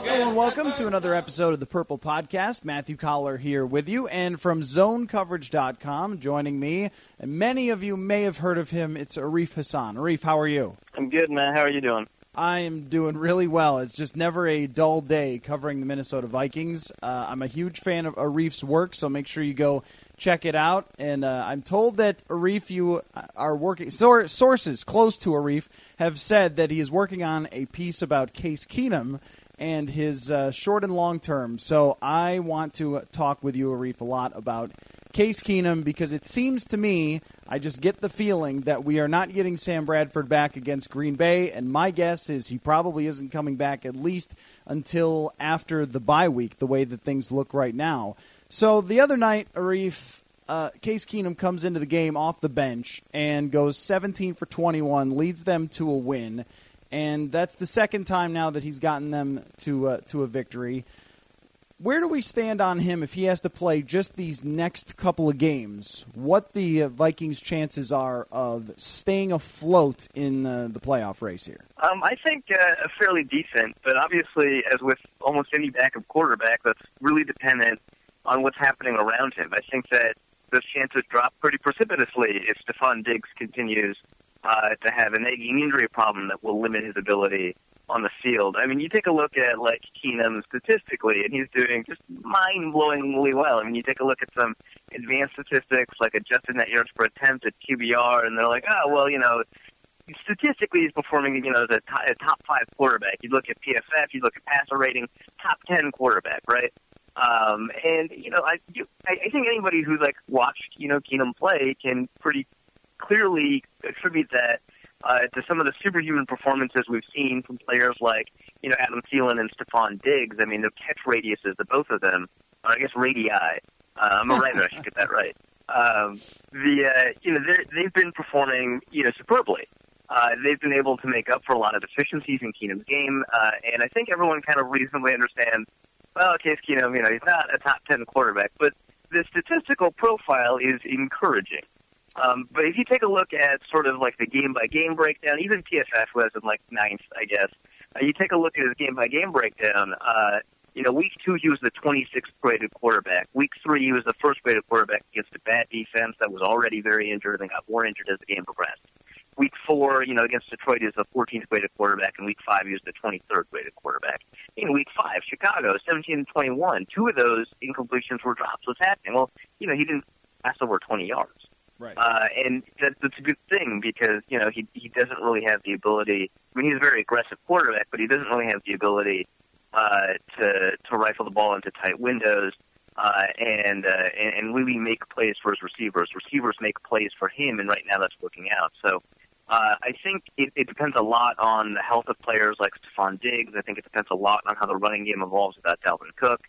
Hello and welcome to another episode of the Purple Podcast. Matthew Coller here with you, and from ZoneCoverage.com, joining me, and many of you may have heard of him. It's Arif Hasan. Arif, how are you? I'm good, man. How are you doing? I am doing really well. It's just never a dull day covering the Minnesota Vikings. Uh, I'm a huge fan of Arif's work, so make sure you go check it out. And uh, I'm told that Arif, you are working. Sources close to Arif have said that he is working on a piece about Case Keenum and his uh, short and long term. So I want to talk with you, Arif, a lot about Case Keenum because it seems to me, I just get the feeling that we are not getting Sam Bradford back against Green Bay, and my guess is he probably isn't coming back at least until after the bye week, the way that things look right now. So the other night, Arif, uh, Case Keenum comes into the game off the bench and goes 17 for 21, leads them to a win and that's the second time now that he's gotten them to uh, to a victory. Where do we stand on him if he has to play just these next couple of games? What the uh, Vikings' chances are of staying afloat in the playoff race here? Um, I think uh, fairly decent, but obviously, as with almost any backup quarterback, that's really dependent on what's happening around him. I think that those chances drop pretty precipitously if Stefon Diggs continues uh, to have an nagging injury problem that will limit his ability on the field. I mean, you take a look at like Keenum statistically, and he's doing just mind-blowingly well. I mean, you take a look at some advanced statistics like adjusted net yards per attempt at QBR, and they're like, oh, well, you know, statistically he's performing, you know, as a, t- a top five quarterback. You look at PFF, you look at passer rating, top ten quarterback, right? Um, and you know, I, you, I, I think anybody who's like watched, you know, Keenum play can pretty clearly attribute that uh, to some of the superhuman performances we've seen from players like, you know, Adam Thielen and Stefon Diggs. I mean, the catch radiuses, the both of them, or I guess radii. Uh, I'm a writer, I should get that right. Um, the uh, you know they've been performing you know superbly. Uh, they've been able to make up for a lot of deficiencies in Keenum's game, uh, and I think everyone kind of reasonably understands. Well, Case Keenum, you know, he's not a top ten quarterback, but the statistical profile is encouraging. Um, but if you take a look at sort of like the game by game breakdown, even PFF was in like ninth, I guess. Uh, you take a look at his game by game breakdown. Uh, you know, week two he was the 26th graded quarterback. Week three he was the first graded quarterback against a bad defense that was already very injured and got more injured as the game progressed. Week four, you know, against Detroit, he was the 14th graded quarterback, and week five he was the 23rd graded quarterback. In week five, Chicago, 17 and 21, two of those incompletions were drops. What's happening? Well, you know, he didn't pass over 20 yards. Right. Uh, and that, that's a good thing because you know he he doesn't really have the ability. I mean, he's a very aggressive quarterback, but he doesn't really have the ability uh, to to rifle the ball into tight windows uh, and, uh, and and really make plays for his receivers. Receivers make plays for him, and right now that's working out. So. Uh, I think it, it depends a lot on the health of players like Stefon Diggs. I think it depends a lot on how the running game evolves without Dalvin Cook.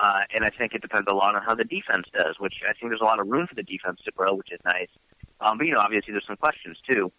Uh, and I think it depends a lot on how the defense does, which I think there's a lot of room for the defense to grow, which is nice. Um, but, you know, obviously there's some questions, too.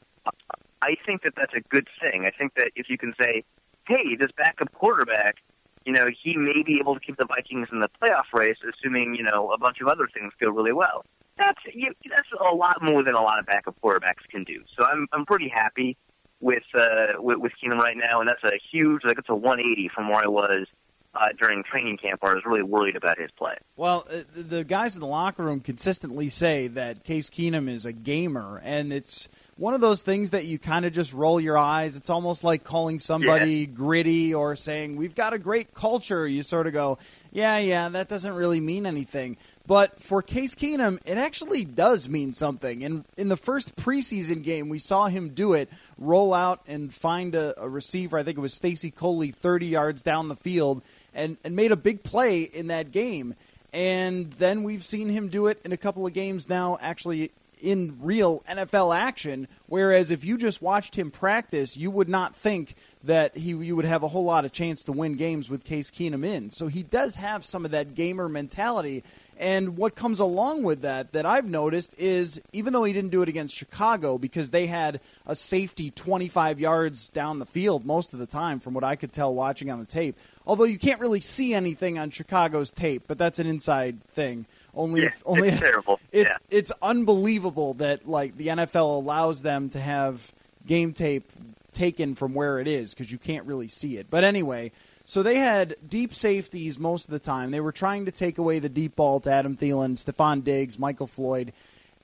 I think that that's a good thing. I think that if you can say, hey, this backup quarterback, you know, he may be able to keep the Vikings in the playoff race, assuming you know a bunch of other things go really well. That's you, that's a lot more than a lot of backup quarterbacks can do. So I'm I'm pretty happy with uh, with, with Keenum right now, and that's a huge like it's a 180 from where I was uh, during training camp where I was really worried about his play. Well, uh, the guys in the locker room consistently say that Case Keenum is a gamer, and it's one of those things that you kind of just roll your eyes. It's almost like calling somebody Yeah. gritty or saying, We've got a great culture. You sort of go, Yeah, yeah, that doesn't really mean anything. But for Case Keenum, it actually does mean something. And in the first preseason game, we saw him do it roll out and find a, a receiver. I think it was Stacy Coley 30 yards down the field and, and made a big play in that game. And then we've seen him do it in a couple of games now, actually in real NFL action. Whereas if you just watched him practice, you would not think that he you would have a whole lot of chance to win games with Case Keenum in. So he does have some of that gamer mentality. And what comes along with that that I've noticed is even though he didn't do it against Chicago because they had a safety 25 yards down the field most of the time from what I could tell watching on the tape. Although you can't really see anything on Chicago's tape, but that's an inside thing. Only Yeah, if, only it's terrible. It's Yeah. it's unbelievable that like the NFL allows them to have game tape taken from where it is because you can't really see it. But anyway, so they had deep safeties most of the time. They were trying to take away the deep ball to Adam Thielen, Stefon Diggs, Michael Floyd,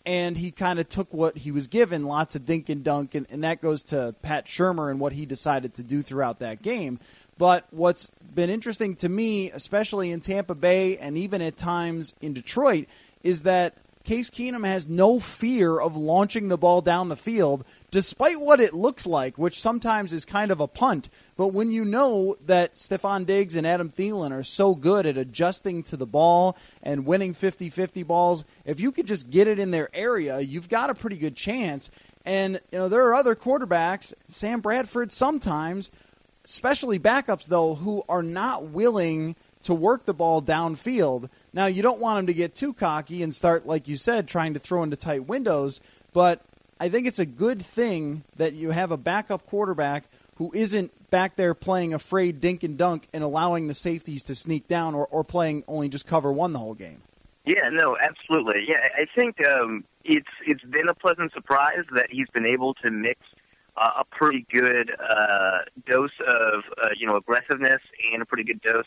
and he kind of took what he was given, lots of dink and dunk, and, and that goes to Pat Shurmur and what he decided to do throughout that game. But what's been interesting to me, especially in Tampa Bay and even at times in Detroit, is that Case Keenum has no fear of launching the ball down the field, despite what it looks like, which sometimes is kind of a punt. But when you know that Stefon Diggs and Adam Thielen are so good at adjusting to the ball and winning 50 50 balls, if you could just get it in their area, you've got a pretty good chance. And, you know, there are other quarterbacks, Sam Bradford sometimes, especially backups, though, who are not willing to work the ball downfield. Now, you don't want them to get too cocky and start, like you said, trying to throw into tight windows, but I think it's a good thing that you have a backup quarterback who isn't back there playing afraid dink and dunk and allowing the safeties to sneak down or, or playing only just cover one the whole game. Yeah, no, absolutely. Yeah, I think um, it's it's been a pleasant surprise that he's been able to mix a pretty good uh, dose of uh, you know aggressiveness and a pretty good dose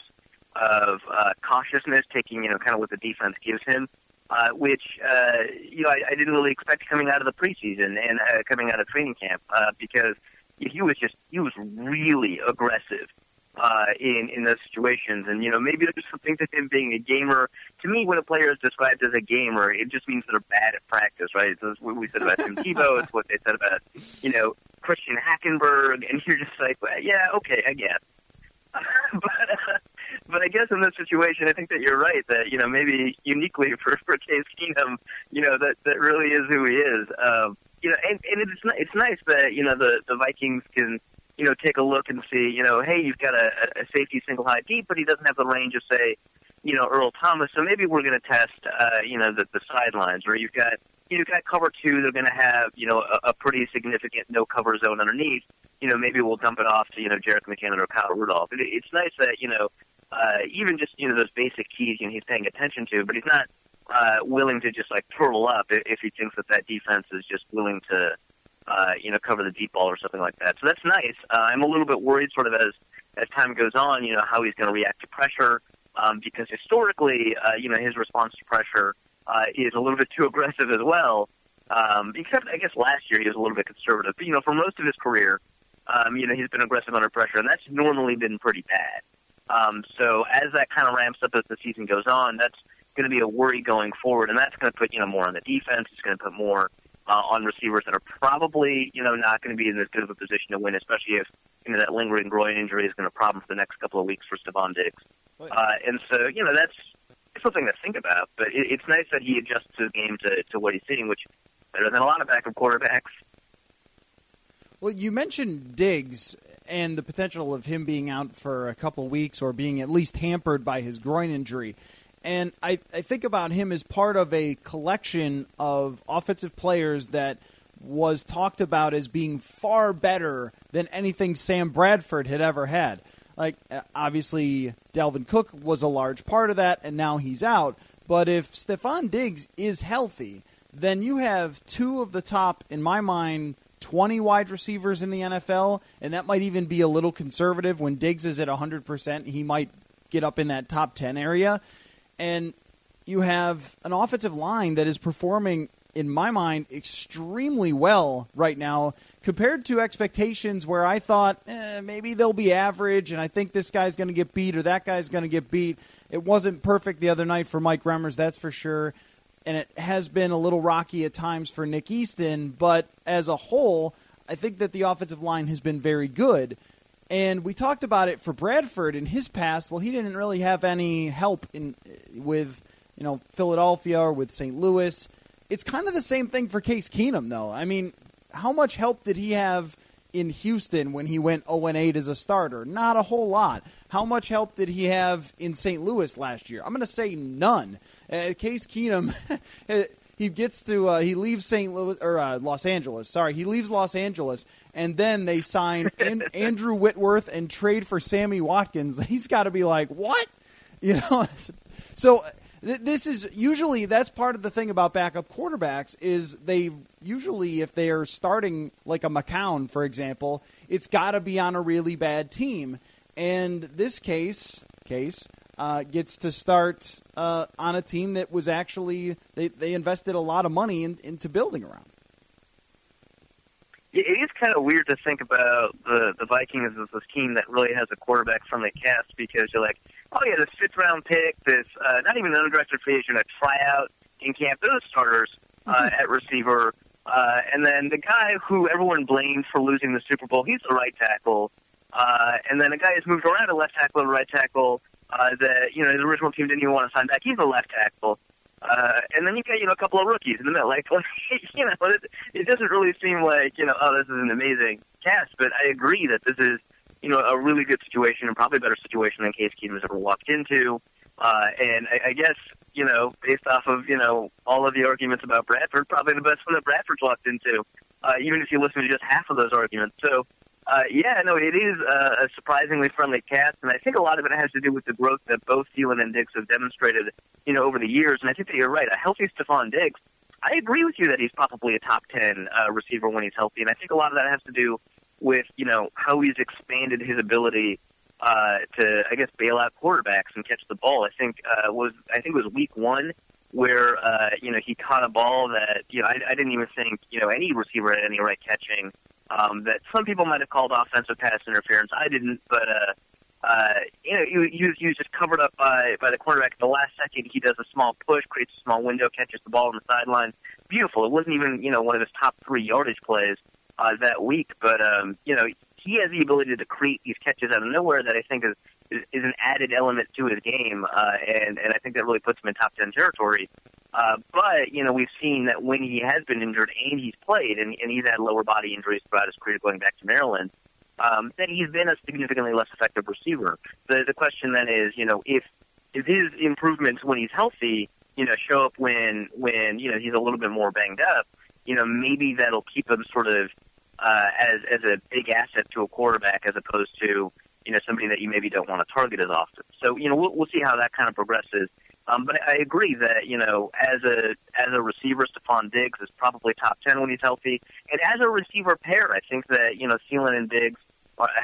of uh, cautiousness, taking you know kind of what the defense gives him, uh, which uh, you know I, I didn't really expect coming out of the preseason and uh, coming out of training camp uh, because he was just he was really aggressive uh, in in those situations. And you know, maybe there's something to him being a gamer. To me, when a player is described as a gamer, it just means they're bad at practice, right? It's what we said about Tim Tebow. It's what they said about you know Christian Hackenberg, and you're just like, well, yeah, okay, I guess. but uh, but I guess in this situation, I think that you're right. That you know maybe uniquely for for Case Keenum, you know that that really is who he is. Um, you know, and, and it's it's nice that you know the the Vikings can you know take a look and see you know hey you've got a, a safety single high deep, but he doesn't have the range of say you know Earl Thomas. So maybe we're going to test uh, you know the the sidelines, or you've got you've got cover two. They're going to have you know a, a pretty significant no cover zone underneath. You know maybe we'll dump it off to you know Jerick McKinnon or Kyle Rudolph. It, it's nice that you know uh, even just you know those basic keys you know he's paying attention to, but he's not uh, willing to just like turtle up if, if he thinks that that defense is just willing to uh, you know cover the deep ball or something like that. So that's nice. Uh, I'm a little bit worried, sort of as as time goes on, you know how he's going to react to pressure um, because historically, uh, you know his response to pressure uh, is a little bit too aggressive as well. Um, except I guess last year he was a little bit conservative, but you know for most of his career, um, you know he's been aggressive under pressure, and that's normally been pretty bad. Um, so as that kind of ramps up as the season goes on, that's going to be a worry going forward, and that's going to put you know more on the defense. It's going to put more uh, on receivers that are probably you know not going to be in as good of a position to win, especially if you know that lingering groin injury is going to problem for the next couple of weeks for Stefon Diggs. Uh, and so you know that's something to think about. But it, it's nice that he adjusts his game to to what he's seeing, which better than a lot of backup quarterbacks. Well, you mentioned Diggs and the potential of him being out for a couple weeks or being at least hampered by his groin injury. And I, I think about him as part of a collection of offensive players that was talked about as being far better than anything Sam Bradford had ever had. Like, uh, obviously, Dalvin Cook was a large part of that, and now he's out. But if Stefon Diggs is healthy, then you have two of the top, in my mind, 20 wide receivers in the NFL, and that might even be a little conservative. When Diggs is at 100%, he might get up in that top 10 area. And you have an offensive line that is performing, in my mind, extremely well right now compared to expectations where I thought eh, maybe they'll be average and I think this guy's going to get beat or that guy's going to get beat. It wasn't perfect the other night for Mike Remmers, that's for sure and it has been a little rocky at times for Nick Easton, but as a whole, I think that the offensive line has been very good. And we talked about it for Bradford in his past. Well, he didn't really have any help in with you know Philadelphia or with St. Louis. It's kind of the same thing for Case Keenum, though. I mean, how much help did he have in Houston when he went 0 8 as a starter? Not a whole lot. How much help did he have in St. Louis last year? I'm going to say none. Uh, Case Keenum, he gets to uh, he leaves St. Louis or uh, Los Angeles. Sorry, he leaves Los Angeles, and then they sign An- Andrew Whitworth and trade for Sammy Watkins. He's got to be like, what, you know? So this is usually that's part of the thing about backup quarterbacks is they usually if they are starting like a McCown, for example, it's got to be on a really bad team. And this case case uh, gets to start uh, on a team that was actually they, they invested a lot of money in, into building around. It is kind of weird to think about the the Vikings as this team that really has a quarterback friendly cast because you're like, oh yeah, this fifth round pick, this uh, not even an undrafted free agent, a tryout in camp, those starters uh, mm-hmm. at receiver, uh, and then the guy who everyone blames for losing the Super Bowl, he's the right tackle, uh, and then a guy who's moved around a left tackle and right tackle uh, that you know his original team didn't even want to sign back. He's a left tackle. Uh, and then you got you know a couple of rookies in the middle. Like, like you know, it, it doesn't really seem like you know, oh, this is an amazing cast. But I agree that this is you know a really good situation and probably a better situation than Case Keenum has ever walked into. Uh, and I, I guess you know, based off of you know all of the arguments about Bradford, probably the best one that Bradford's walked into. Uh, even if you listen to just half of those arguments. So uh, yeah, no, it is uh, a surprisingly friendly cast, and I think a lot of it has to do with the growth that both Thielen and Diggs have demonstrated, you know, over the years. And I think that you're right. A healthy Stefon Diggs, I agree with you that he's probably a top ten uh, receiver when he's healthy, and I think a lot of that has to do with you know how he's expanded his ability uh, to, I guess, bail out quarterbacks and catch the ball. I think uh, was I think it was week one where uh, you know he caught a ball that you know I, I didn't even think you know any receiver had any right catching um, that some people might have called offensive pass interference. I didn't, but uh, uh, you know, he, he, was, he was just covered up by by the quarterback. At the last second, he does a small push, creates a small window, catches the ball on the sideline. Beautiful. It wasn't even you know one of his top three yardage plays uh, that week, but um, you know he has the ability to create these catches out of nowhere that I think is is, is an added element to his game, uh, and and I think that really puts him in top ten territory. Uh, but you know we've seen that when he has been injured and he's played, and, and he's had lower body injuries throughout his career going back to Maryland, um, that he's been a significantly less effective receiver. The the question then is, you know, if if his improvements when he's healthy, you know, show up when when you know he's a little bit more banged up, you know, maybe that'll keep him sort of uh, as as a big asset to a quarterback as opposed to you know somebody that you maybe don't want to target as often. So you know we'll, we'll see how that kind of progresses. Um, but I agree that you know as a as a receiver, Stefon Diggs is probably top ten when he's healthy, and as a receiver pair, I think that you know Thielen and Diggs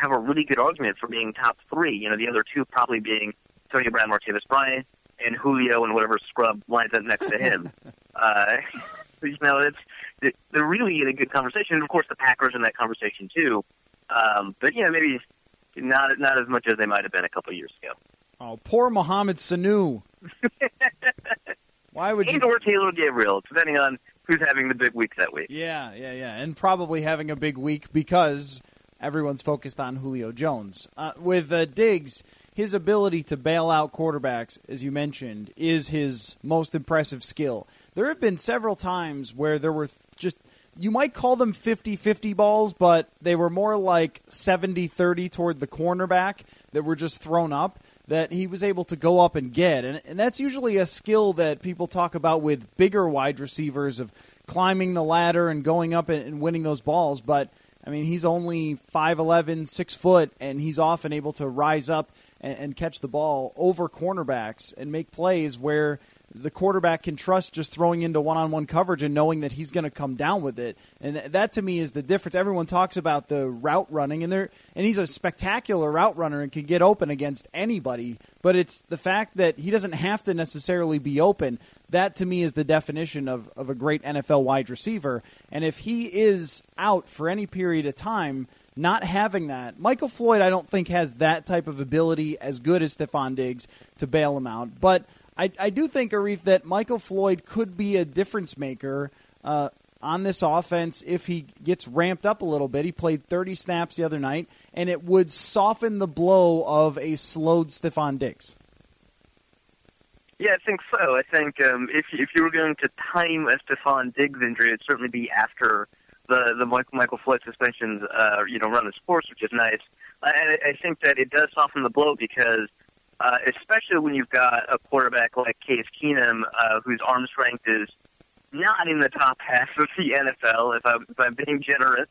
have a really good argument for being top three. You know the other two probably being Tony Brown, Martavis Bryant, and Julio, and whatever scrub lines up next to him. uh, you know it's they're really in a good conversation. And of course, the Packers in that conversation too. Um, but yeah, maybe not not as much as they might have been a couple of years ago. Oh, poor Mohamed Sanu. Why would and you? or Taylor Gabriel, depending on who's having the big week that week. Yeah, yeah, yeah, and probably having a big week because everyone's focused on Julio Jones. Uh, with uh, Diggs, his ability to bail out quarterbacks, as you mentioned, is his most impressive skill. There have been several times where there were just you might call them 50-50 balls, but they were more like 70-30 toward the cornerback that were just thrown up that he was able to go up and get. And, and that's usually a skill that people talk about with bigger wide receivers of climbing the ladder and going up and, and winning those balls. But I mean, he's only 5'11", 6 foot, and he's often able to rise up and, and catch the ball over cornerbacks and make plays where the quarterback can trust just throwing into one-on-one coverage and knowing that he's going to come down with it. And that to me is the difference. Everyone talks about the route running and there and he's a spectacular route runner and can get open against anybody, but it's the fact that he doesn't have to necessarily be open. That to me is the definition of, of a great NFL wide receiver. And if he is out for any period of time, not having that. Michael Floyd, I don't think, has that type of ability as good as Stefon Diggs to bail him out. But I, I do think, Arif, that Michael Floyd could be a difference maker uh, on this offense if he gets ramped up a little bit. He played 30 snaps the other night, and it would soften the blow of a slowed Stefon Diggs. Yeah, I think so. I think um, if if you were going to time a Stefon Diggs injury, it'd certainly be after the the Michael Michael Floyd suspensions, uh, you know, run its course, which is nice. I, I think that it does soften the blow because uh, especially when you've got a quarterback like Case Keenum, uh, whose arm strength is not in the top half of the NFL, if I'm, if I'm being generous.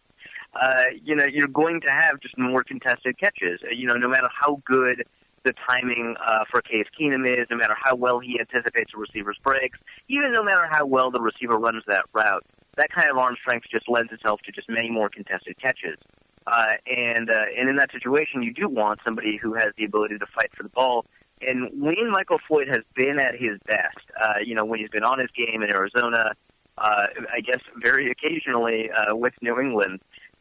Uh, you know, you're going to have just more contested catches. Uh, you know, no matter how good the timing uh, for Case Keenum is, no matter how well he anticipates a receiver's breaks, even no matter how well the receiver runs that route, that kind of arm strength just lends itself to just many more contested catches. Uh, and uh, and in that situation, you do want somebody who has the ability to fight for the ball. And when Michael Floyd has been at his best, uh, you know, when he's been on his game in Arizona, uh, I guess very occasionally uh, with New England,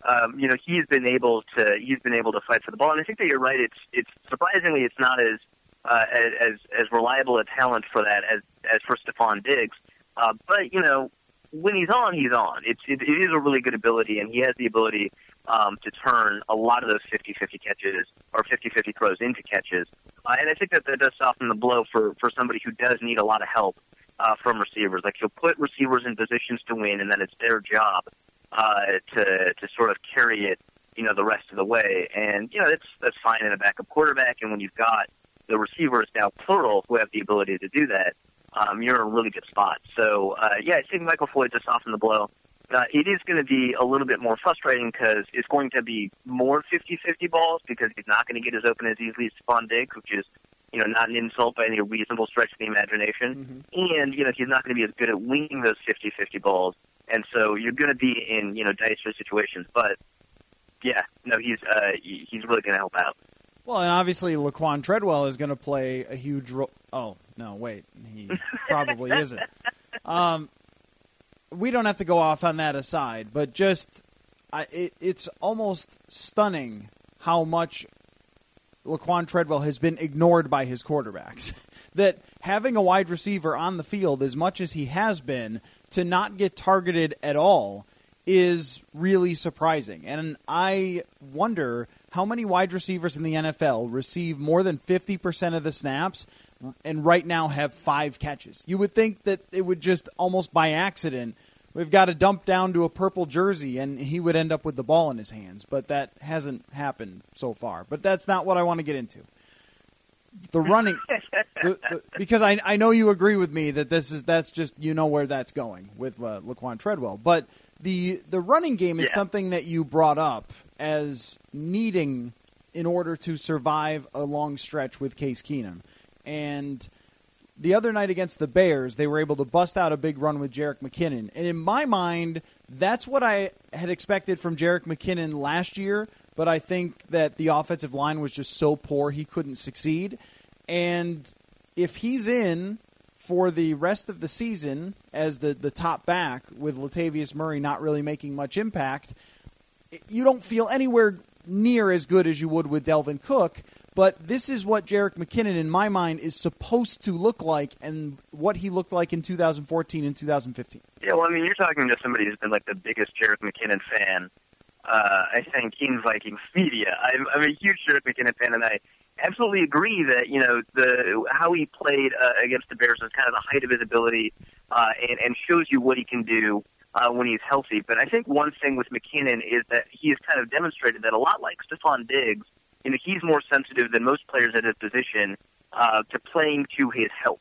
um, you know, he's been able to he's been able to fight for the ball. And I think that you're right. It's it's surprisingly it's not as uh, as as reliable a talent for that as as for Stefon Diggs. Uh, but you know, when he's on, he's on. It's it, it is a really good ability, and he has the ability um, to turn a lot of those 50-50 catches or 50-50 throws into catches. Uh, and I think that that does soften the blow for, for somebody who does need a lot of help uh, from receivers. Like he'll put receivers in positions to win, and then it's their job uh, to to sort of carry it, you know, the rest of the way. And you know that's that's fine in a backup quarterback. And when you've got the receivers now plural who have the ability to do that, um, you're in a really good spot. So uh, yeah, I think Michael Floyd to soften the blow uh, it is going to be a little bit more frustrating because it's going to be more 50-50 balls because he's not going to get as open as easily as Stefon Diggs, which is, you know, not an insult by any reasonable stretch of the imagination. Mm-hmm. And, you know, he's not going to be as good at winging those 50-50 balls. And so you're going to be in, you know, dicey situations. But, yeah, no, he's uh, he's really going to help out. Well, and obviously Laquan Treadwell is going to play a huge role. Oh, no, wait. He probably isn't. Um, we don't have to go off on that aside, but just I, it, it's almost stunning how much Laquan Treadwell has been ignored by his quarterbacks. that having a wide receiver on the field as much as he has been to not get targeted at all is really surprising. And I wonder how many wide receivers in the NFL receive more than 50% of the snaps and right now have five catches. You would think that it would just almost by accident we've got to dump down to a purple jersey and he would end up with the ball in his hands, but that hasn't happened so far. But that's not what I want to get into. The running, the, the, because I I know you agree with me that this is that's just you know where that's going with uh, Laquan Treadwell, but the the running game is yeah. something that you brought up as needing in order to survive a long stretch with Case Keenum, and the other night against the Bears, they were able to bust out a big run with Jerick McKinnon. And in my mind, that's what I had expected from Jerick McKinnon last year, but I think that the offensive line was just so poor he couldn't succeed. And if he's in for the rest of the season as the, the top back with Latavius Murray not really making much impact, you don't feel anywhere near as good as you would with Dalvin Cook. But this is what Jerick McKinnon, in my mind, is supposed to look like, and what he looked like in 2014 and 2015. Yeah, well, I mean, you're talking to somebody who's been like the biggest Jerick McKinnon fan. Uh, I think in Vikings media. I'm, I'm a huge Jerick McKinnon fan, and I absolutely agree that you know the how he played uh, against the Bears was kind of the height of his ability, uh, and, and shows you what he can do uh, when he's healthy. But I think one thing with McKinnon is that he has kind of demonstrated that a lot like Stefon Diggs you know, he's more sensitive than most players at his position uh, to playing to his health.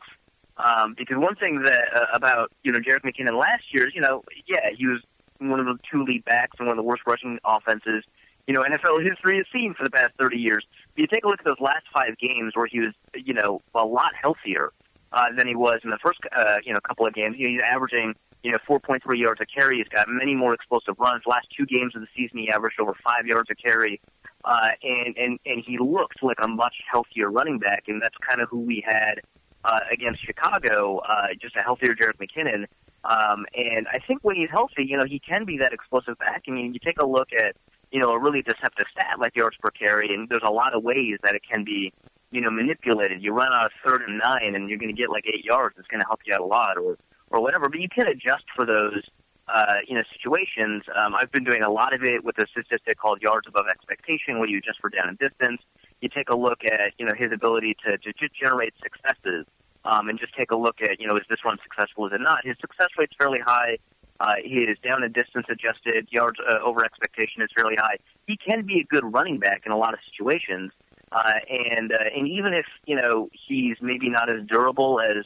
Um, because one thing that uh, about you know Jerick McKinnon last year is you know yeah he was one of the two lead backs and one of the worst rushing offenses, you know, NFL history has seen for the past 30 years. If you take a look at those last five games where he was, you know, a lot healthier uh, than he was in the first, uh, you know, couple of games. You know, he's averaging, you know, 4.3 yards a carry. He's got many more explosive runs. Last two games of the season, he averaged over five yards a carry. Uh, and, and, and he looked like a much healthier running back, and that's kind of who we had uh, against Chicago, uh, just a healthier Jerick McKinnon. Um, and I think when he's healthy, you know, he can be that explosive back. I mean, you take a look at, you know, a really deceptive stat like yards per carry, and there's a lot of ways that it can be, you know, manipulated. You run out of third and nine, and you're going to get like eight yards. It's going to help you out a lot, or or whatever. But you can adjust for those, uh, you know, situations. Um, I've been doing a lot of it with a statistic called yards above expectation, where you adjust for down and distance. You take a look at, you know, his ability to to, to generate successes, um, and just take a look at, you know, is this run successful? Is it not? His success rate's fairly high. Uh, his down and distance adjusted yards uh, over expectation is fairly high. He can be a good running back in a lot of situations. Uh, and uh, and even if you know he's maybe not as durable as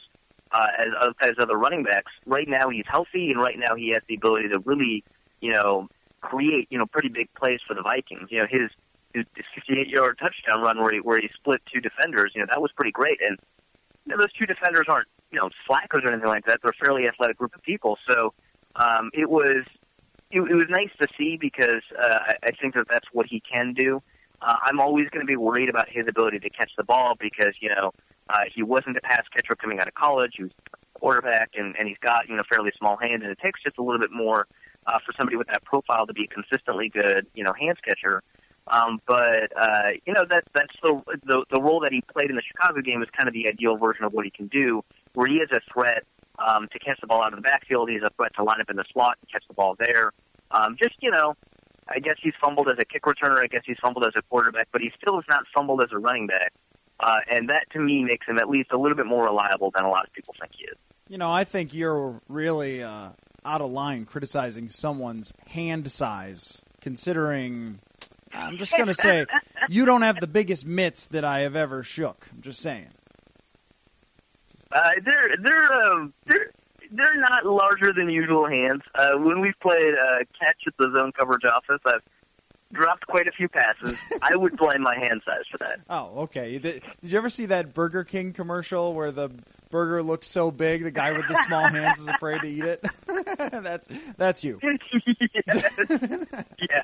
uh, as as other running backs, right now he's healthy, and right now he has the ability to really you know create you know pretty big plays for the Vikings. You know his his 58 yard touchdown run where he where he split two defenders, you know that was pretty great. And you know, those two defenders aren't you know slackers or anything like that. They're a fairly athletic group of people, so um, it was it, it was nice to see because uh, I, I think that that's what he can do. Uh, I'm always going to be worried about his ability to catch the ball because you know uh, he wasn't a pass catcher coming out of college. He was a quarterback, and, and he's got you know fairly small hands, and it takes just a little bit more uh, for somebody with that profile to be a consistently good you know hands catcher. Um, but uh, you know that that's the, the the role that he played in the Chicago game is kind of the ideal version of what he can do, where he is a threat um, to catch the ball out of the backfield. He's a threat to line up in the slot and catch the ball there. Um, just you know, I guess he's fumbled as a kick returner. I guess he's fumbled as a quarterback, but he still has not fumbled as a running back. Uh, and that to me makes him at least a little bit more reliable than a lot of people think he is. You know, I think you're really uh, out of line criticizing someone's hand size, considering. I'm just going to say, you don't have the biggest mitts that I have ever shook. I'm just saying. Uh, they're they're uh, they're they're not larger than usual hands. Uh, when we've played uh, catch at the zone coverage office, I've dropped quite a few passes. I would blame my hand size for that. Oh, okay. Did, did you ever see that Burger King commercial where the burger looks so big, the guy with the small hands is afraid to eat it? that's that's you. yeah,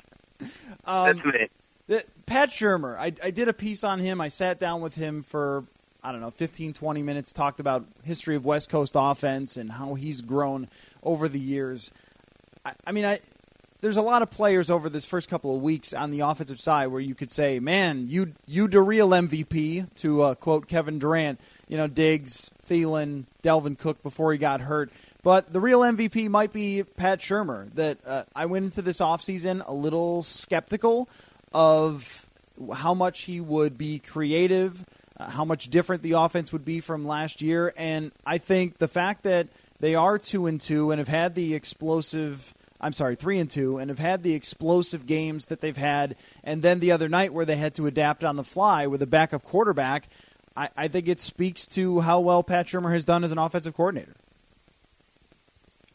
Um, that's me. The, Pat Shurmur, I, I did a piece on him. I sat down with him for, I don't know, 15, 20 minutes, talked about history of West Coast offense and how he's grown over the years. I, I mean, I there's a lot of players over this first couple of weeks on the offensive side where you could say, man, you you the real MVP, to uh, quote Kevin Durant, you know, Diggs, Thielen, Dalvin Cook before he got hurt. But the real MVP might be Pat Shurmur. That uh, I went into this offseason a little skeptical of how much he would be creative, how much different the offense would be from last year, and I think the fact that they are two and two and have had the explosive. I'm sorry, three and two, and have had the explosive games that they've had, and then the other night where they had to adapt on the fly with a backup quarterback. I, I think it speaks to how well Pat Shurmur has done as an offensive coordinator.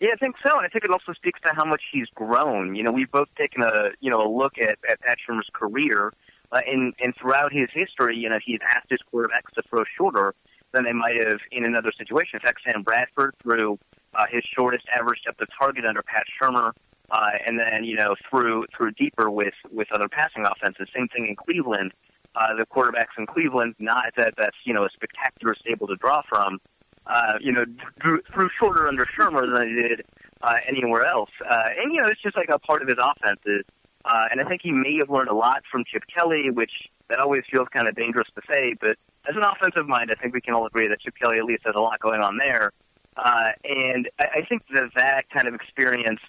Yeah, I think so, and I think it also speaks to how much he's grown. You know, we've both taken a you know a look at, at Pat Shurmur's career, uh, and and throughout his history, you know, he's asked his quarterbacks to throw shorter than they might have in another situation. In fact, Sam Bradford threw uh, his shortest average depth of target under Pat Shurmur, uh, and then you know threw threw deeper with with other passing offenses. Same thing in Cleveland. Uh, the quarterbacks in Cleveland, not that that's you know a spectacular stable to draw from, uh, you know, threw shorter under Shurmur than they did uh, anywhere else. Uh, and you know, it's just like a part of his offenses. Uh, and I think he may have learned a lot from Chip Kelly, which that always feels kind of dangerous to say, but as an offensive mind, I think we can all agree that Chip Kelly at least has a lot going on there. Uh, and I, I think that that kind of experience,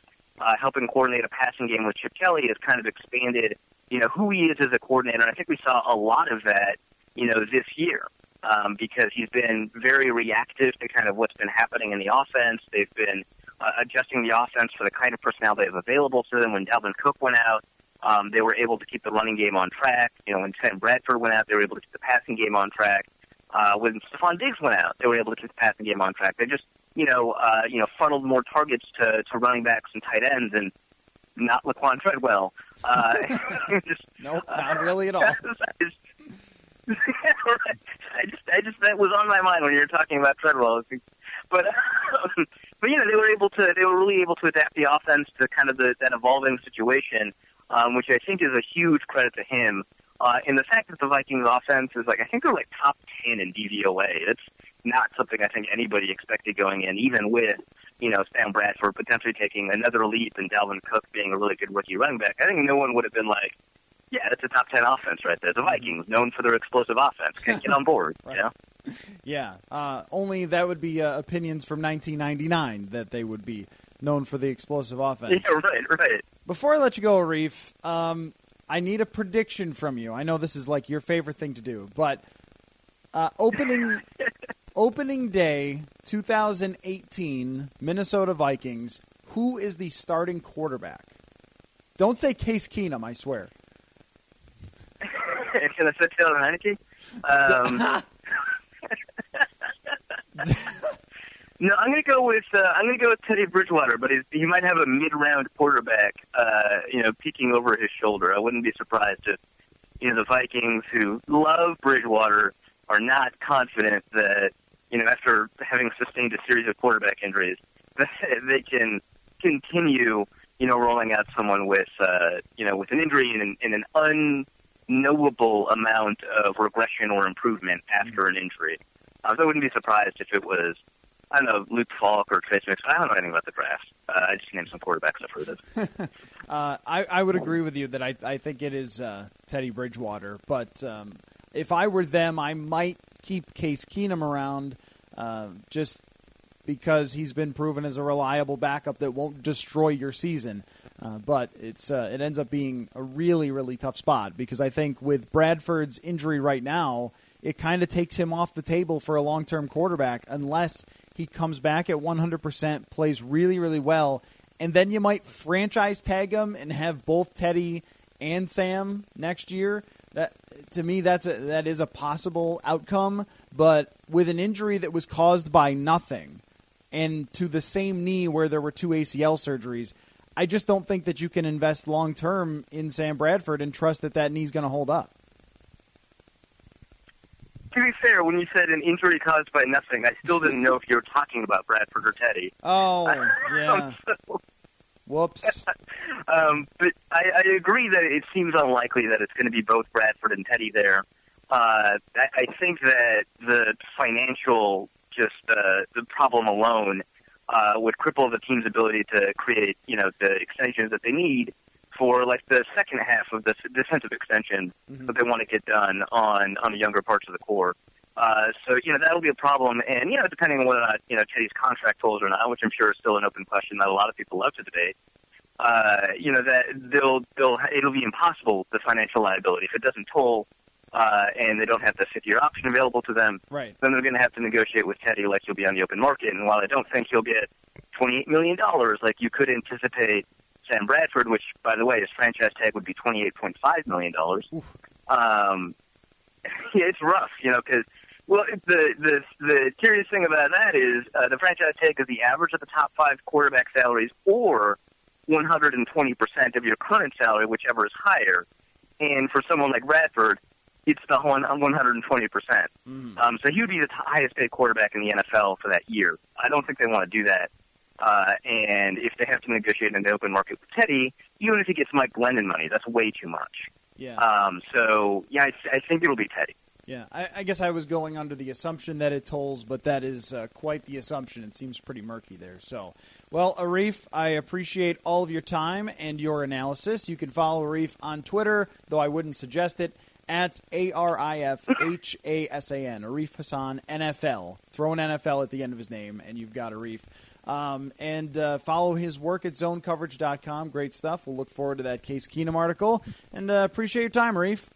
uh, helping coordinate a passing game with Chip Kelly, has kind of expanded, you know, who he is as a coordinator. And I think we saw a lot of that, you know, this year. Um, because he's been very reactive to kind of what's been happening in the offense. They've been uh, adjusting the offense for the kind of personnel they have available to them. When Dalvin Cook went out, um, they were able to keep the running game on track. You know, when Sam Bradford went out, they were able to keep the passing game on track. Uh, when Stefon Diggs went out, they were able to keep the passing game on track. They just, you know, uh, you know, funneled more targets to, to running backs and tight ends, and not Laquan Treadwell. Uh, just, nope, not really at all. I just, I just, I just that was on my mind when you were talking about Treadwell. But, um, but you know, they were able to, they were really able to adapt the offense to kind of the, that evolving situation, um, which I think is a huge credit to him. Uh, and the fact that the Vikings offense is like, I think they're like top 10 in DVOA. That's not something I think anybody expected going in, even with, you know, Sam Bradford potentially taking another leap and Dalvin Cook being a really good rookie running back. I think no one would have been like, yeah, that's a top 10 offense right there. The Vikings, known for their explosive offense. Can get on board, right. you know? Yeah. Uh, only that would be uh, opinions from 1999 that they would be known for the explosive offense. Yeah, right, right. Before I let you go, Arif, um, I need a prediction from you. I know this is like your favorite thing to do, but uh, opening opening day 2018 Minnesota Vikings. Who is the starting quarterback? Don't say Case Keenum. I swear. Can I say Taylor Heinicke? Um, no, I'm going to go with uh, I'm going to go with Teddy Bridgewater, but he might have a mid-round quarterback, uh, you know, peeking over his shoulder. I wouldn't be surprised if you know the Vikings, who love Bridgewater, are not confident that you know after having sustained a series of quarterback injuries that they can continue you know rolling out someone with uh, you know with an injury and, and an unknowable amount of regression or improvement after an injury. Uh, so I wouldn't be surprised if it was I don't know Luke Falk or Trace Mix. I don't know anything about the draft. Uh, I just named some quarterbacks I've heard of. uh, I, I would agree with you that I, I think it is uh, Teddy Bridgewater, but um, if I were them, I might keep Case Keenum around uh, just because he's been proven as a reliable backup that won't destroy your season. Uh, but it's uh, it ends up being a really really tough spot because I think with Bradford's injury right now, it kind of takes him off the table for a long term quarterback unless he comes back at 100%, plays really really well, and then you might franchise tag him and have both Teddy and Sam next year. That to me, that's a, that is a possible outcome. But with an injury that was caused by nothing, and to the same knee where there were two ACL surgeries, I just don't think that you can invest long term in Sam Bradford and trust that that knee's going to hold up. To be fair, when you said an injury caused by nothing, I still didn't know if you were talking about Bradford or Teddy. Oh, yeah. so, Whoops. um, but I, I agree that it seems unlikely that it's going to be both Bradford and Teddy there. Uh, I, I think that the financial, just uh, the problem alone, uh, would cripple the team's ability to create, you know, the extensions that they need for like the second half of the defensive extension mm-hmm. that they want to get done on on the younger parts of the core. Uh, so you know that'll be a problem, and you know depending on whether or not you know Teddy's contract holds or not, which I'm sure is still an open question that a lot of people love to debate. Uh, you know that they'll they'll it'll be impossible the financial liability if it doesn't toll, uh, and they don't have the fifth year option available to them. Right. Then they're going to have to negotiate with Teddy like you'll be on the open market. And while I don't think you'll get twenty eight million dollars like you could anticipate Sam Bradford, which by the way his franchise tag would be twenty eight point five million dollars. Um, yeah, it's rough, you know, because well, the the the curious thing about that is uh, the franchise tag is the average of the top five quarterback salaries, or 120 percent of your current salary, whichever is higher. And for someone like Bradford, it's the 120 percent. Mm. Um, so he would be the highest paid quarterback in the NFL for that year. I don't think they want to do that. Uh, and if they have to negotiate in the open market with Teddy, even if he gets Mike Glennon money, that's way too much. Yeah. Um, so yeah, I, I think it'll be Teddy. Yeah, I, I, guess I was going under the assumption that it tolls, but that is uh, quite the assumption. It seems pretty murky there. So, well, Arif, I appreciate all of your time and your analysis. You can follow Arif on Twitter, though I wouldn't suggest it, at A R I F H A S A N, Arif Hasan NFL. Throw an NFL at the end of his name, and you've got Arif. Um, and uh, follow his work at zonecoverage.com. Great stuff. We'll look forward to that Case Keenum article. And uh, appreciate your time, Arif.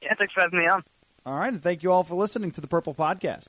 Yeah, thanks for having me on. All right, and thank you all for listening to the Purple Podcast.